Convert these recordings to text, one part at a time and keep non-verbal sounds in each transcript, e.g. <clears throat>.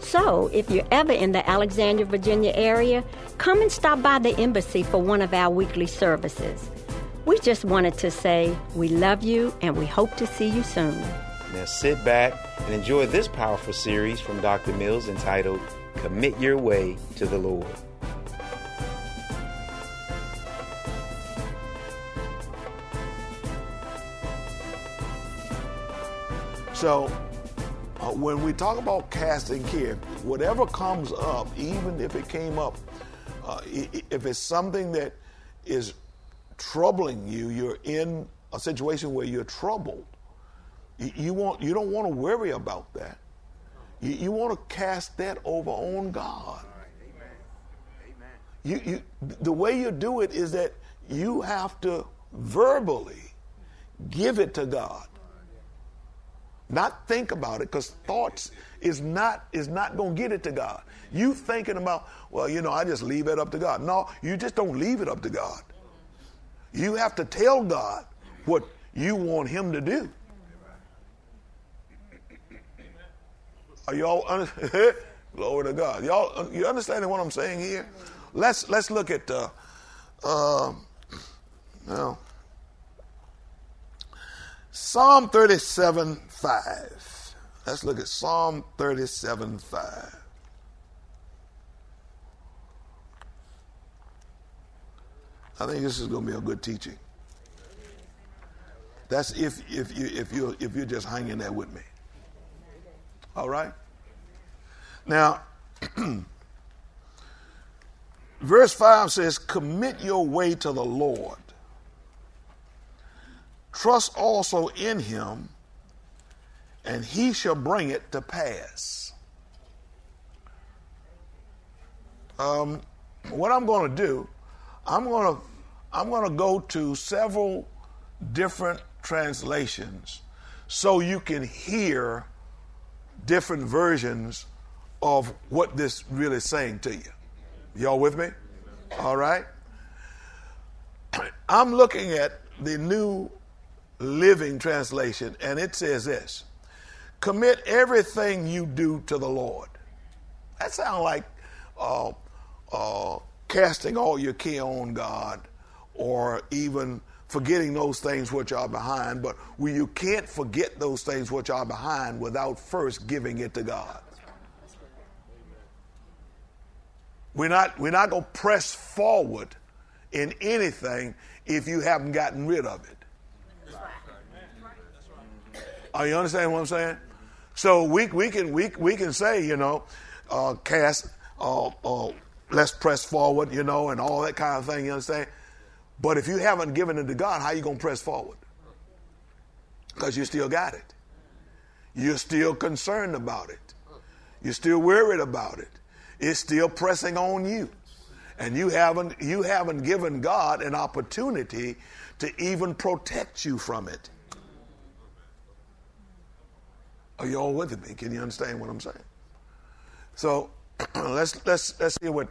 So, if you're ever in the Alexandria, Virginia area, come and stop by the embassy for one of our weekly services. We just wanted to say we love you and we hope to see you soon. Now sit back and enjoy this powerful series from Dr. Mills entitled Commit Your Way to the Lord. So, when we talk about casting care, whatever comes up, even if it came up, uh, if it's something that is troubling you, you're in a situation where you're troubled. You, you want you don't want to worry about that. You, you want to cast that over on God. You, you, the way you do it is that you have to verbally give it to God not think about it because thoughts is not is not to get it to god. You thinking about well you know i just leave it up to god. No you just don't leave it up to god. You have to tell god what you want him to do. Are y'all under- <laughs> glory to god. Y'all you understanding what i'm saying here? Let's let's look at uh uh now Psalm 37 5. Let's look at Psalm 37 5. I think this is going to be a good teaching. That's if, if, you, if, you, if you're just hanging there with me. All right? Now, <clears throat> verse 5 says, Commit your way to the Lord. Trust also in him, and he shall bring it to pass. Um, what I'm going to do, I'm going to I'm going to go to several different translations so you can hear different versions of what this really is saying to you. Y'all with me? All right. <clears throat> I'm looking at the new living translation, and it says this commit everything you do to the Lord. That sounds like uh, uh, casting all your care on God, or even forgetting those things which are behind. But you can't forget those things which are behind without first giving it to God. We're not, we're not going to press forward in anything if you haven't gotten rid of it. Are you understand what I'm saying? So we, we, can, we, we can say, you know, uh, cast, uh, uh, let's press forward, you know, and all that kind of thing, you understand? But if you haven't given it to God, how you to press forward? Because you still got it. You're still concerned about it. You're still worried about it. It's still pressing on you. And you haven't, you haven't given God an opportunity to even protect you from it. Are you all with me? Can you understand what I'm saying? So <clears throat> let's let's let's see what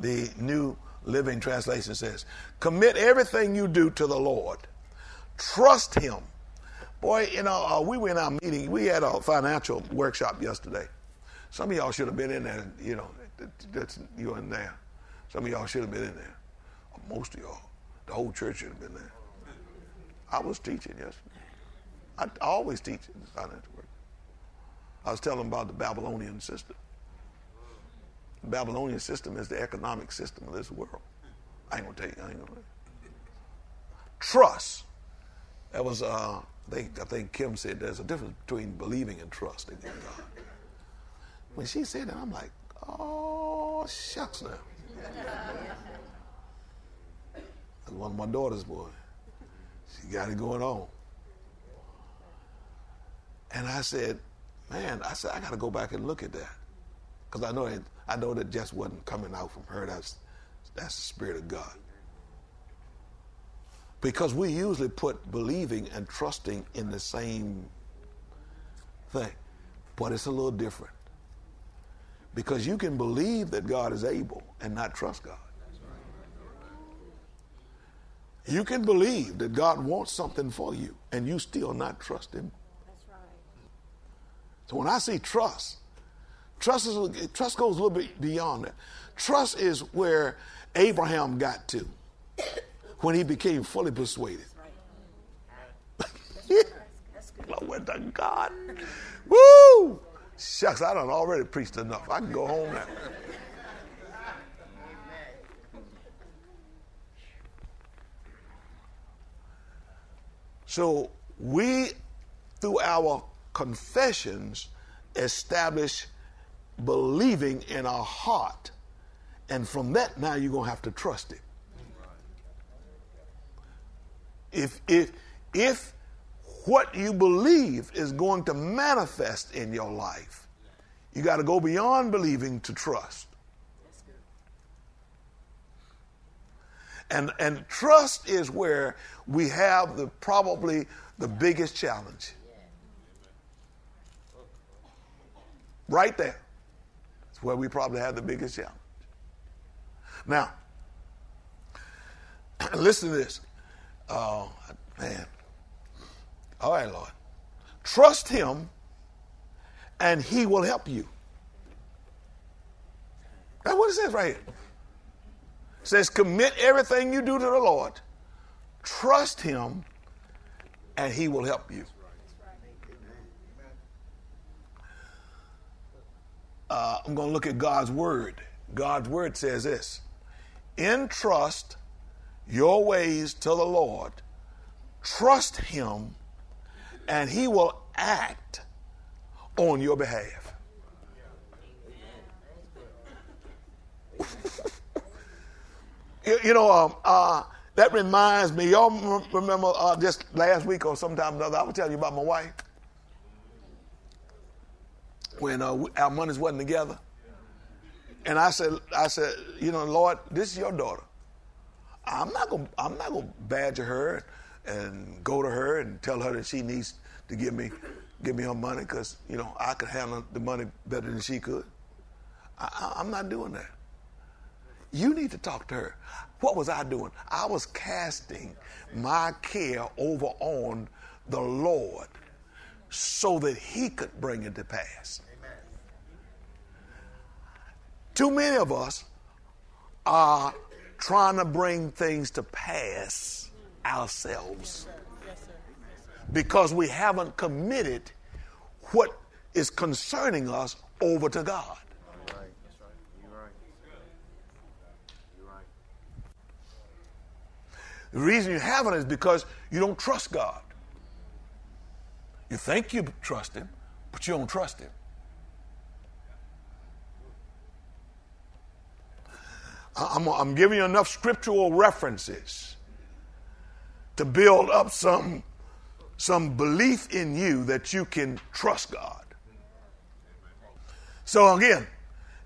the New Living Translation says. Commit everything you do to the Lord. Trust Him. Boy, you know, uh, we were in our meeting. We had a financial workshop yesterday. Some of y'all should have been in there. You know, that's you in there. Some of y'all should have been in there. Most of y'all, the whole church should have been there. I was teaching yesterday. I, always teach in financial work. I was telling them about the Babylonian system. The Babylonian system is the economic system of this world. I ain't gonna tell you. I ain't gonna. Tell you. Trust. That was. Uh, I think. I think Kim said there's a difference between believing and trusting in God. When she said that, I'm like, oh shucks now. That's one of my daughter's boy. She got it going on. And I said, man, I said I got to go back and look at that because I know it, I know that just wasn't coming out from her. That's that's the spirit of God. Because we usually put believing and trusting in the same thing, but it's a little different. Because you can believe that God is able and not trust God. You can believe that God wants something for you and you still not trust Him. So when I say trust, trust is trust goes a little bit beyond that. Trust is where Abraham got to when he became fully persuaded. <laughs> Glory to God. Woo! Shucks, I don't already preached enough. I can go home now. So we, through our confessions establish believing in our heart. And from that, now you're going to have to trust it. If, if, if what you believe is going to manifest in your life, you got to go beyond believing to trust. And, and trust is where we have the probably the biggest challenge. Right there. That's where we probably have the biggest challenge. Now, <clears throat> listen to this. Oh, man. All right, Lord. Trust Him and He will help you. That's what it says right here. Says, commit everything you do to the Lord, trust Him, and He will help you. uh, I'm going to look at God's word. God's word says this Entrust your ways to the Lord, trust Him, and He will act on your behalf. You, you, know, um, uh, that reminds me. Y'all remember uh, just last week or sometime another, I was telling you about my wife when uh, our monies wasn't together. And I said, I said, you know, Lord, this is your daughter. I'm not gonna, I'm not gonna badger her and go to her and tell her that she needs to give me, give me her money because you know I could handle the money better than she could. I, I'm not doing that. You need to talk to her. What was I doing? I was casting my care over on the Lord so that He could bring it to pass. Too many of us are trying to bring things to pass ourselves because we haven't committed what is concerning us over to God. The reason you haven't is because you don't trust God. You think you trust Him, but you don't trust Him. I'm, I'm giving you enough scriptural references to build up some, some belief in you that you can trust God. So again,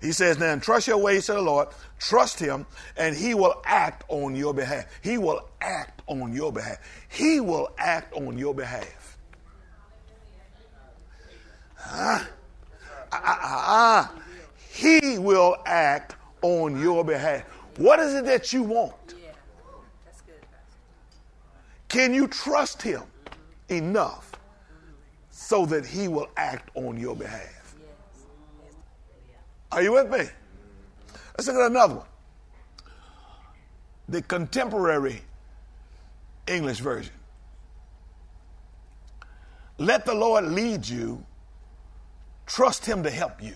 he says, now trust your ways to the Lord, trust him, and he will act on your behalf. He will act on your behalf. He will act on your behalf. Ah, ah, ah, ah. He will act on your behalf. What is it that you want? Can you trust him enough so that he will act on your behalf? Are you with me? Let's look at another one. The contemporary English version. Let the Lord lead you. Trust him to help you.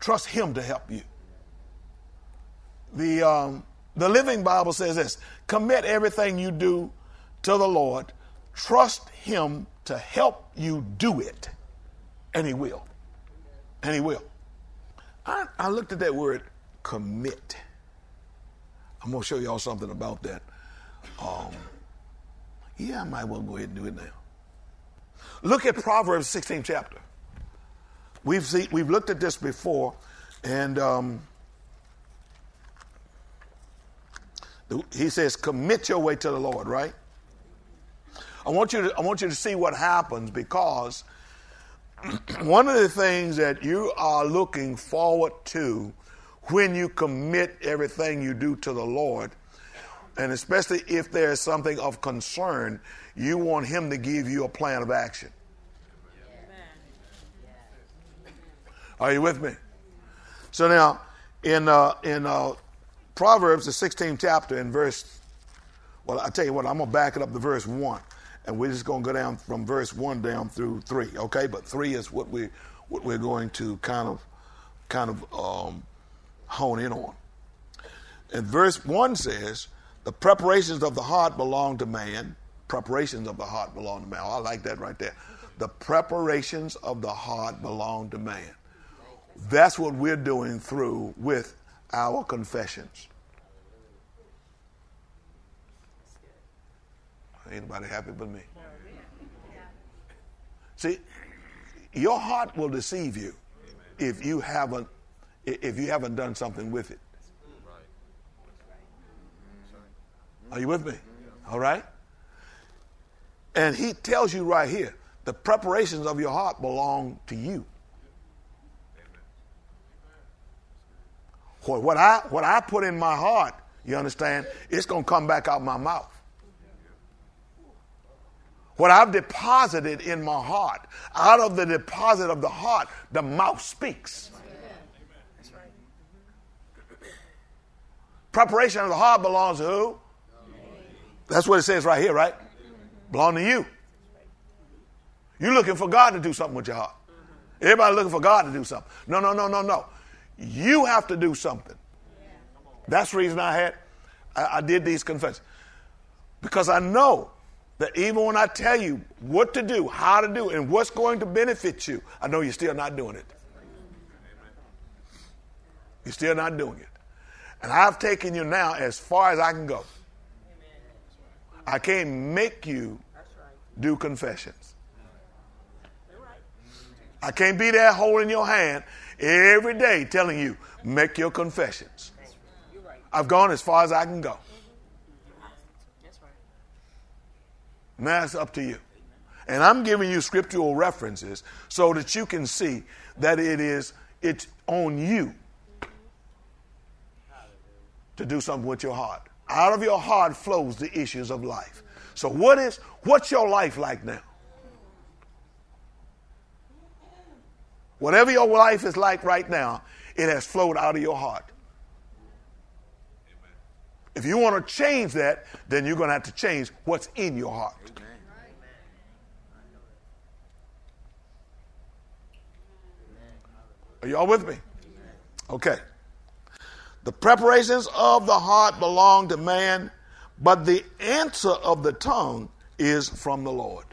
Trust him to help you. The, um, the Living Bible says this commit everything you do to the Lord, trust him to help you do it, and he will. And he will. I, I looked at that word commit. I'm going to show y'all something about that. Um, yeah, I might well go ahead and do it now. Look at Proverbs 16 chapter. We've seen, we've looked at this before, and um, he says, "Commit your way to the Lord." Right? I want you to I want you to see what happens because one of the things that you are looking forward to when you commit everything you do to the Lord, and especially if there is something of concern, you want Him to give you a plan of action. Are you with me? So now, in uh, in uh, Proverbs, the 16th chapter, in verse, well, I tell you what, I'm gonna back it up to verse one, and we're just gonna go down from verse one down through three, okay? But three is what we what we're going to kind of kind of um, hone in on. And verse one says, "The preparations of the heart belong to man." Preparations of the heart belong to man. Oh, I like that right there. The preparations of the heart belong to man. That's what we're doing through with our confessions. Anybody happy but me? See, your heart will deceive you if you haven't if you haven't done something with it. Are you with me? All right? And he tells you right here, the preparations of your heart belong to you. What, what, I, what I put in my heart, you understand, it's going to come back out my mouth. What I've deposited in my heart, out of the deposit of the heart, the mouth speaks. Preparation of the heart belongs to who? That's what it says right here, right? Belong to you. You're looking for God to do something with your heart. Everybody looking for God to do something. No, no, no, no, no. You have to do something. That's the reason I had, I, I did these confessions. Because I know that even when I tell you what to do, how to do, and what's going to benefit you, I know you're still not doing it. You're still not doing it. And I've taken you now as far as I can go. I can't make you do confessions. I can't be there holding your hand every day telling you, make your confessions. I've gone as far as I can go. Now it's up to you. And I'm giving you scriptural references so that you can see that it is it's on you to do something with your heart. Out of your heart flows the issues of life. So what is what's your life like now? Whatever your life is like right now, it has flowed out of your heart. If you want to change that, then you're going to have to change what's in your heart. Are y'all with me? Okay. The preparations of the heart belong to man, But the answer of the tongue is from the Lord.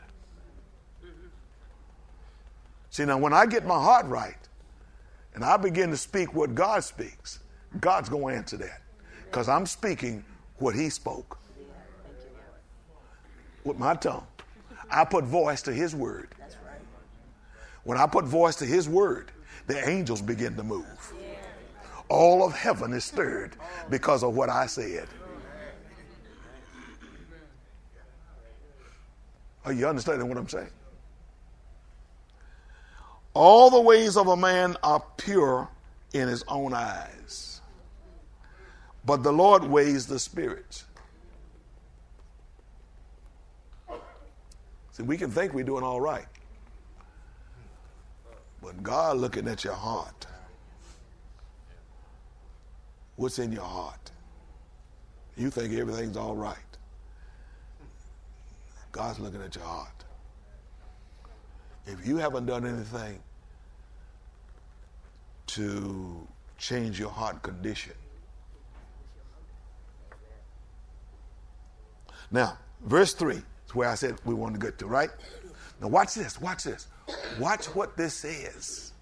See, now when I get my heart right and I begin to speak what God speaks, God's going to answer that because I'm speaking what He spoke with my tongue. I put voice to His word. When I put voice to His word, the angels begin to move. All of heaven is stirred because of what I said. Are you understanding what I'm saying? All the ways of a man are pure in his own eyes, but the Lord weighs the spirits. See, we can think we're doing all right, but God looking at your heart. What's in your heart? You think everything's all right. God's looking at your heart. If you haven't done anything to change your heart condition. Now, verse 3 is where I said we want to get to, right? Now, watch this, watch this. Watch what this says.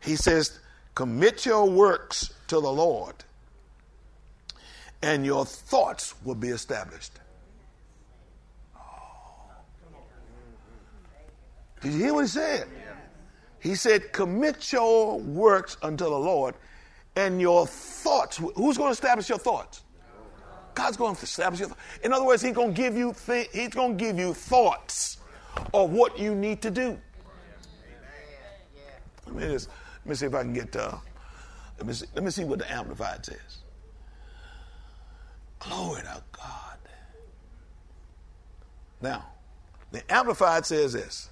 He says, Commit your works to the Lord, and your thoughts will be established. Oh. Did you hear what he said? He said, Commit your works unto the Lord and your thoughts. Who's going to establish your thoughts? God's going to establish thoughts. In other words, He's going to give you th- He's going to give you thoughts of what you need to do. Let me, just, let me see if I can get. Uh, let me see, let me see what the Amplified says. Glory to God. Now, the Amplified says this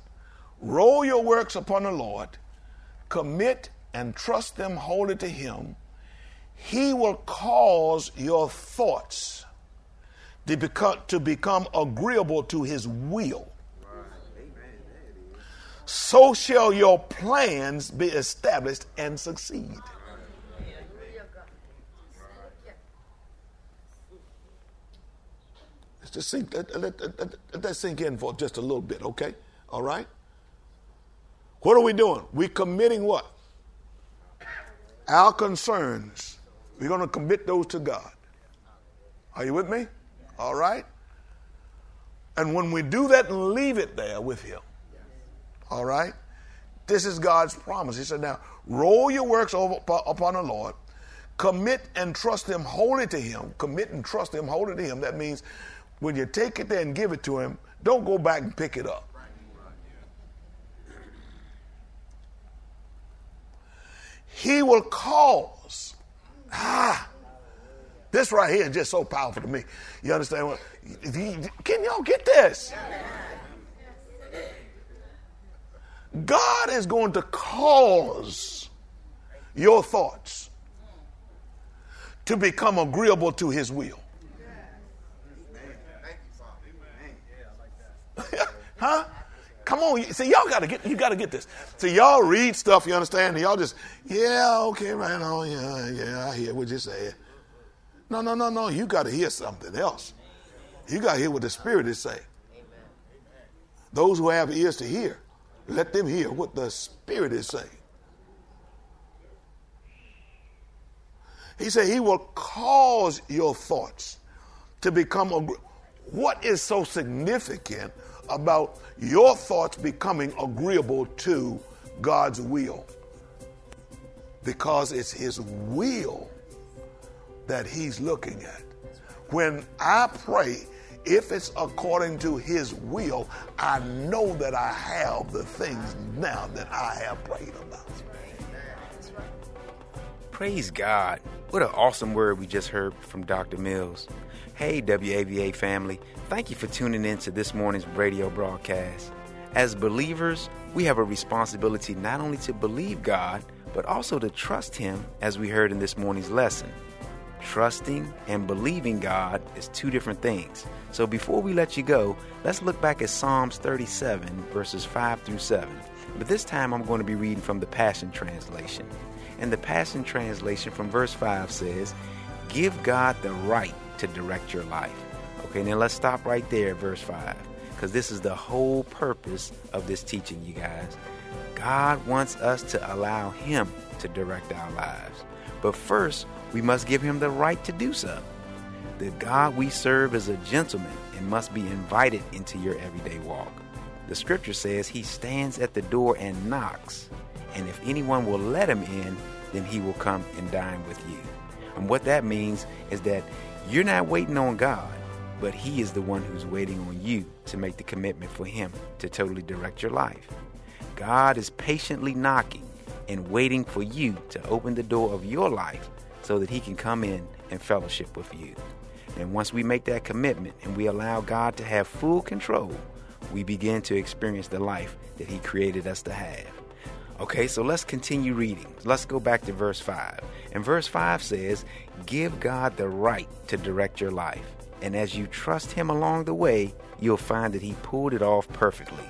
Roll your works upon the Lord, commit and trust them wholly to Him. He will cause your thoughts to become, to become agreeable to His will. So shall your plans be established and succeed. Just sink, let, let, let, let that sink in for just a little bit, okay? All right? What are we doing? We're committing what? Our concerns. We're going to commit those to God. Are you with me? All right? And when we do that and leave it there with Him, all right? This is God's promise. He said, Now, roll your works over, upon the Lord, commit and trust Him wholly to Him. Commit and trust Him wholly to Him. That means when you take it there and give it to Him, don't go back and pick it up. He will cause. Ah, this right here is just so powerful to me. You understand what? Can y'all get this? God is going to cause your thoughts to become agreeable to his will. <laughs> huh? Come on, see, y'all gotta get you gotta get this. See, y'all read stuff, you understand, and y'all just, yeah, okay, right on, yeah, yeah, I hear what you're saying. No, no, no, no. You gotta hear something else. You gotta hear what the Spirit is saying. Those who have ears to hear, let them hear what the Spirit is saying. He said he will cause your thoughts to become a. What is so significant about your thoughts becoming agreeable to God's will. Because it's His will that He's looking at. When I pray, if it's according to His will, I know that I have the things now that I have prayed about. Praise God. What an awesome word we just heard from Dr. Mills. Hey, WAVA family, thank you for tuning in to this morning's radio broadcast. As believers, we have a responsibility not only to believe God, but also to trust Him, as we heard in this morning's lesson. Trusting and believing God is two different things. So before we let you go, let's look back at Psalms 37, verses 5 through 7. But this time I'm going to be reading from the Passion Translation. And the Passion Translation from verse 5 says, Give God the right to direct your life. Okay, now let's stop right there verse 5 because this is the whole purpose of this teaching, you guys. God wants us to allow Him to direct our lives. But first, we must give Him the right to do so. The God we serve is a gentleman and must be invited into your everyday walk. The scripture says He stands at the door and knocks, and if anyone will let Him in, then He will come and dine with you. And what that means is that you're not waiting on God, but He is the one who's waiting on you to make the commitment for Him to totally direct your life. God is patiently knocking and waiting for you to open the door of your life so that He can come in and fellowship with you. And once we make that commitment and we allow God to have full control, we begin to experience the life that He created us to have. Okay, so let's continue reading. Let's go back to verse 5. And verse 5 says, Give God the right to direct your life. And as you trust Him along the way, you'll find that He pulled it off perfectly.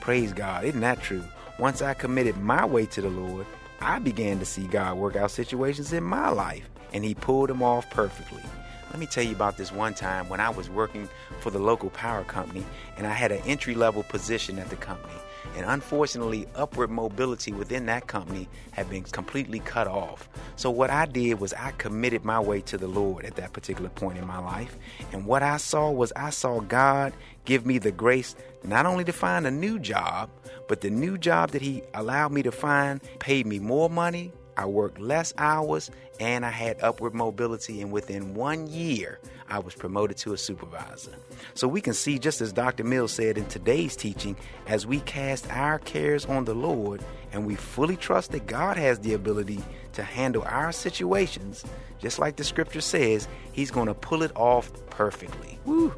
Praise God. Isn't that true? Once I committed my way to the Lord, I began to see God work out situations in my life, and He pulled them off perfectly. Let me tell you about this one time when I was working for the local power company and I had an entry level position at the company. And unfortunately, upward mobility within that company had been completely cut off. So, what I did was I committed my way to the Lord at that particular point in my life. And what I saw was I saw God give me the grace not only to find a new job, but the new job that He allowed me to find paid me more money, I worked less hours and I had upward mobility. And within one year, I was promoted to a supervisor. So we can see, just as Dr. Mills said in today's teaching, as we cast our cares on the Lord and we fully trust that God has the ability to handle our situations, just like the scripture says, He's going to pull it off perfectly. Woo!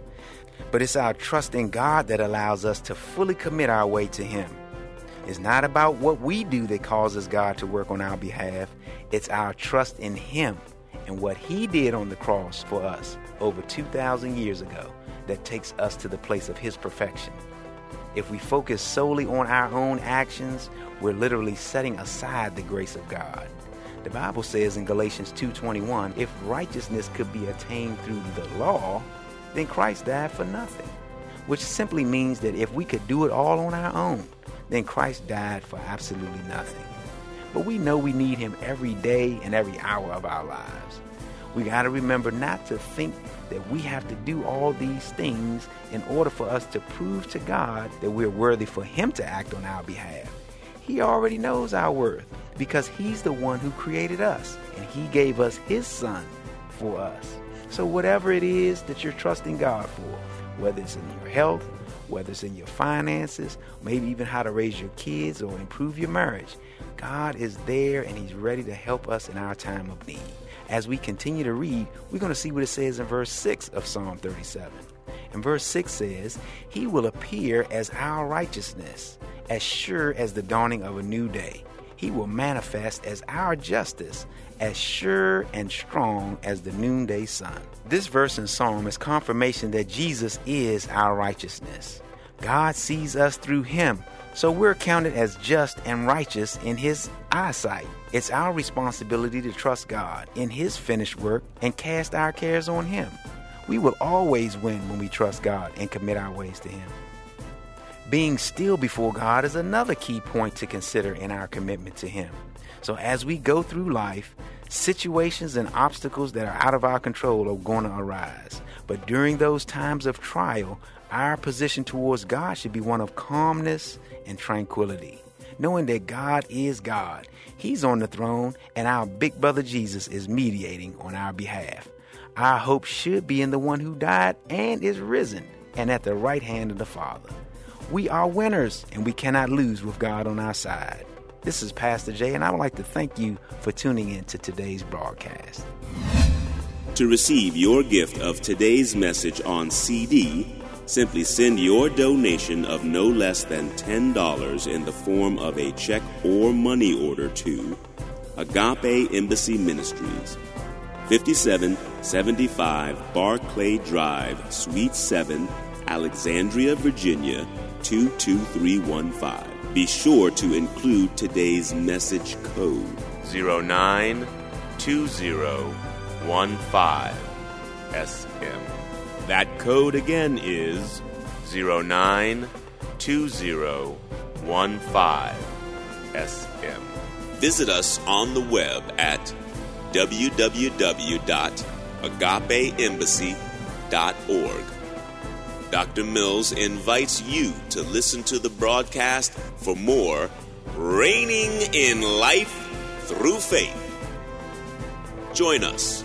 But it's our trust in God that allows us to fully commit our way to Him. It's not about what we do that causes God to work on our behalf. It's our trust in Him and what He did on the cross for us over 2,000 years ago that takes us to the place of His perfection. If we focus solely on our own actions, we're literally setting aside the grace of God. The Bible says in Galatians 2:21, if righteousness could be attained through the law, then Christ died for nothing. Which simply means that if we could do it all on our own, then Christ died for absolutely nothing. But we know we need him every day and every hour of our lives. We got to remember not to think that we have to do all these things in order for us to prove to God that we're worthy for him to act on our behalf. He already knows our worth because he's the one who created us and he gave us his son for us. So whatever it is that you're trusting God for, whether it's in your health, whether it's in your finances, maybe even how to raise your kids or improve your marriage. God is there and He's ready to help us in our time of need. As we continue to read, we're going to see what it says in verse 6 of Psalm 37. And verse 6 says, He will appear as our righteousness, as sure as the dawning of a new day. He will manifest as our justice, as sure and strong as the noonday sun. This verse in Psalm is confirmation that Jesus is our righteousness. God sees us through Him, so we're counted as just and righteous in His eyesight. It's our responsibility to trust God in His finished work and cast our cares on Him. We will always win when we trust God and commit our ways to Him. Being still before God is another key point to consider in our commitment to Him. So as we go through life, situations and obstacles that are out of our control are going to arise. But during those times of trial, our position towards God should be one of calmness and tranquility, knowing that God is God. He's on the throne, and our big brother Jesus is mediating on our behalf. Our hope should be in the one who died and is risen and at the right hand of the Father. We are winners, and we cannot lose with God on our side. This is Pastor Jay, and I would like to thank you for tuning in to today's broadcast. To receive your gift of today's message on CD, simply send your donation of no less than $10 in the form of a check or money order to Agape Embassy Ministries, 5775 Barclay Drive, Suite 7, Alexandria, Virginia 22315. Be sure to include today's message code 092015. That code again is 092015SM. Visit us on the web at www.agapeembassy.org. Dr. Mills invites you to listen to the broadcast for more Reigning in Life Through Faith. Join us